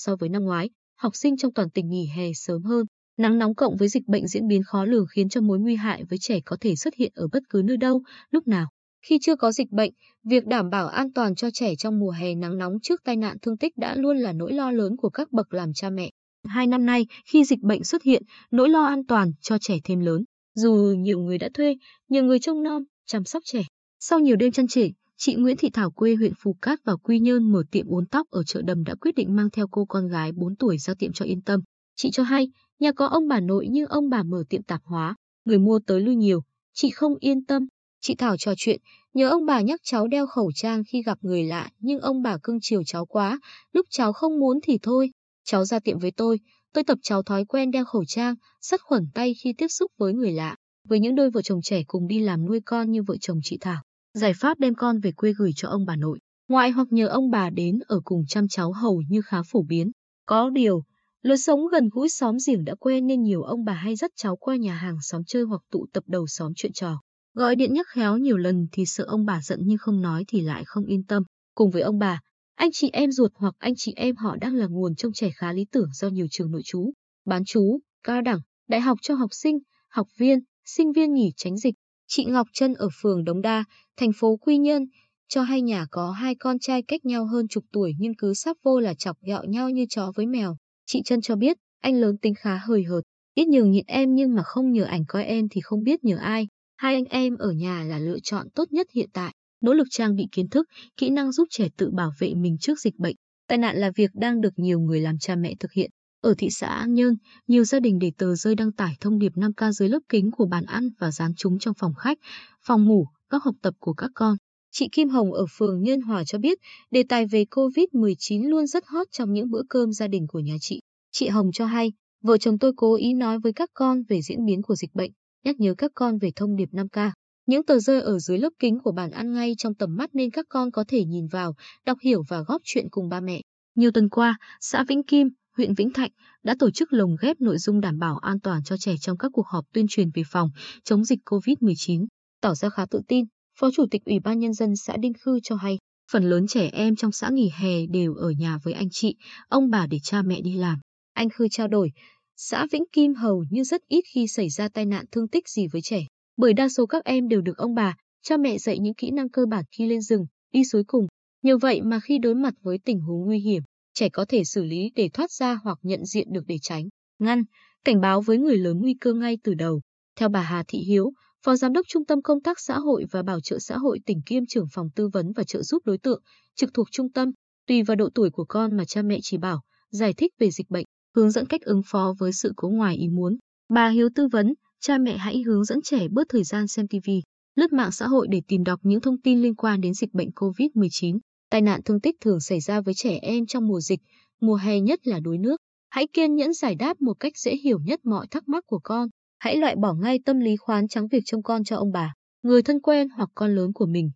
so với năm ngoái, học sinh trong toàn tỉnh nghỉ hè sớm hơn. Nắng nóng cộng với dịch bệnh diễn biến khó lường khiến cho mối nguy hại với trẻ có thể xuất hiện ở bất cứ nơi đâu, lúc nào. Khi chưa có dịch bệnh, việc đảm bảo an toàn cho trẻ trong mùa hè nắng nóng trước tai nạn thương tích đã luôn là nỗi lo lớn của các bậc làm cha mẹ. Hai năm nay, khi dịch bệnh xuất hiện, nỗi lo an toàn cho trẻ thêm lớn. Dù nhiều người đã thuê, nhiều người trông nom, chăm sóc trẻ. Sau nhiều đêm chăn trở, chị Nguyễn Thị Thảo quê huyện Phù Cát và Quy Nhơn mở tiệm uốn tóc ở chợ Đầm đã quyết định mang theo cô con gái 4 tuổi ra tiệm cho yên tâm. Chị cho hay, nhà có ông bà nội nhưng ông bà mở tiệm tạp hóa, người mua tới lui nhiều, chị không yên tâm. Chị Thảo trò chuyện, nhớ ông bà nhắc cháu đeo khẩu trang khi gặp người lạ, nhưng ông bà cưng chiều cháu quá, lúc cháu không muốn thì thôi. Cháu ra tiệm với tôi, tôi tập cháu thói quen đeo khẩu trang, sát khuẩn tay khi tiếp xúc với người lạ. Với những đôi vợ chồng trẻ cùng đi làm nuôi con như vợ chồng chị Thảo, giải pháp đem con về quê gửi cho ông bà nội, ngoại hoặc nhờ ông bà đến ở cùng chăm cháu hầu như khá phổ biến. Có điều, lối sống gần gũi xóm giềng đã quen nên nhiều ông bà hay dắt cháu qua nhà hàng xóm chơi hoặc tụ tập đầu xóm chuyện trò. Gọi điện nhắc khéo nhiều lần thì sợ ông bà giận nhưng không nói thì lại không yên tâm. Cùng với ông bà, anh chị em ruột hoặc anh chị em họ đang là nguồn trông trẻ khá lý tưởng do nhiều trường nội trú, bán trú, cao đẳng, đại học cho học sinh, học viên, sinh viên nghỉ tránh dịch. Chị Ngọc Trân ở phường Đống Đa, thành phố Quy Nhơn, cho hai nhà có hai con trai cách nhau hơn chục tuổi nhưng cứ sắp vô là chọc ghẹo nhau như chó với mèo. Chị Trân cho biết, anh lớn tính khá hời hợt, ít nhường nhịn em nhưng mà không nhờ ảnh coi em thì không biết nhờ ai. Hai anh em ở nhà là lựa chọn tốt nhất hiện tại, nỗ lực trang bị kiến thức, kỹ năng giúp trẻ tự bảo vệ mình trước dịch bệnh. Tai nạn là việc đang được nhiều người làm cha mẹ thực hiện. Ở thị xã An Nhơn, nhiều gia đình để tờ rơi đăng tải thông điệp 5K dưới lớp kính của bàn ăn và dán chúng trong phòng khách, phòng ngủ, các học tập của các con. Chị Kim Hồng ở phường Nhân Hòa cho biết, đề tài về COVID-19 luôn rất hot trong những bữa cơm gia đình của nhà chị. Chị Hồng cho hay, vợ chồng tôi cố ý nói với các con về diễn biến của dịch bệnh, nhắc nhớ các con về thông điệp 5K. Những tờ rơi ở dưới lớp kính của bàn ăn ngay trong tầm mắt nên các con có thể nhìn vào, đọc hiểu và góp chuyện cùng ba mẹ. Nhiều tuần qua, xã Vĩnh Kim, huyện Vĩnh Thạnh đã tổ chức lồng ghép nội dung đảm bảo an toàn cho trẻ trong các cuộc họp tuyên truyền về phòng chống dịch COVID-19. Tỏ ra khá tự tin, Phó Chủ tịch Ủy ban Nhân dân xã Đinh Khư cho hay, phần lớn trẻ em trong xã nghỉ hè đều ở nhà với anh chị, ông bà để cha mẹ đi làm. Anh Khư trao đổi, xã Vĩnh Kim hầu như rất ít khi xảy ra tai nạn thương tích gì với trẻ, bởi đa số các em đều được ông bà, cha mẹ dạy những kỹ năng cơ bản khi lên rừng, đi suối cùng. Nhờ vậy mà khi đối mặt với tình huống nguy hiểm, trẻ có thể xử lý để thoát ra hoặc nhận diện được để tránh, ngăn, cảnh báo với người lớn nguy cơ ngay từ đầu. Theo bà Hà Thị Hiếu, Phó Giám đốc Trung tâm Công tác Xã hội và Bảo trợ Xã hội tỉnh kiêm trưởng phòng tư vấn và trợ giúp đối tượng, trực thuộc trung tâm, tùy vào độ tuổi của con mà cha mẹ chỉ bảo, giải thích về dịch bệnh, hướng dẫn cách ứng phó với sự cố ngoài ý muốn. Bà Hiếu tư vấn, cha mẹ hãy hướng dẫn trẻ bớt thời gian xem TV, lướt mạng xã hội để tìm đọc những thông tin liên quan đến dịch bệnh COVID-19. Tai nạn thương tích thường xảy ra với trẻ em trong mùa dịch, mùa hè nhất là đuối nước. Hãy kiên nhẫn giải đáp một cách dễ hiểu nhất mọi thắc mắc của con. Hãy loại bỏ ngay tâm lý khoán trắng việc trông con cho ông bà, người thân quen hoặc con lớn của mình.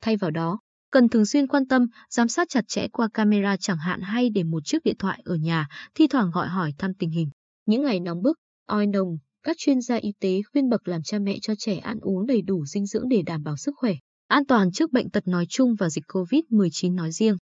Thay vào đó, cần thường xuyên quan tâm, giám sát chặt chẽ qua camera chẳng hạn hay để một chiếc điện thoại ở nhà, thi thoảng gọi hỏi thăm tình hình. Những ngày nóng bức, oi nồng, các chuyên gia y tế khuyên bậc làm cha mẹ cho trẻ ăn uống đầy đủ dinh dưỡng để đảm bảo sức khỏe, an toàn trước bệnh tật nói chung và dịch COVID-19 nói riêng.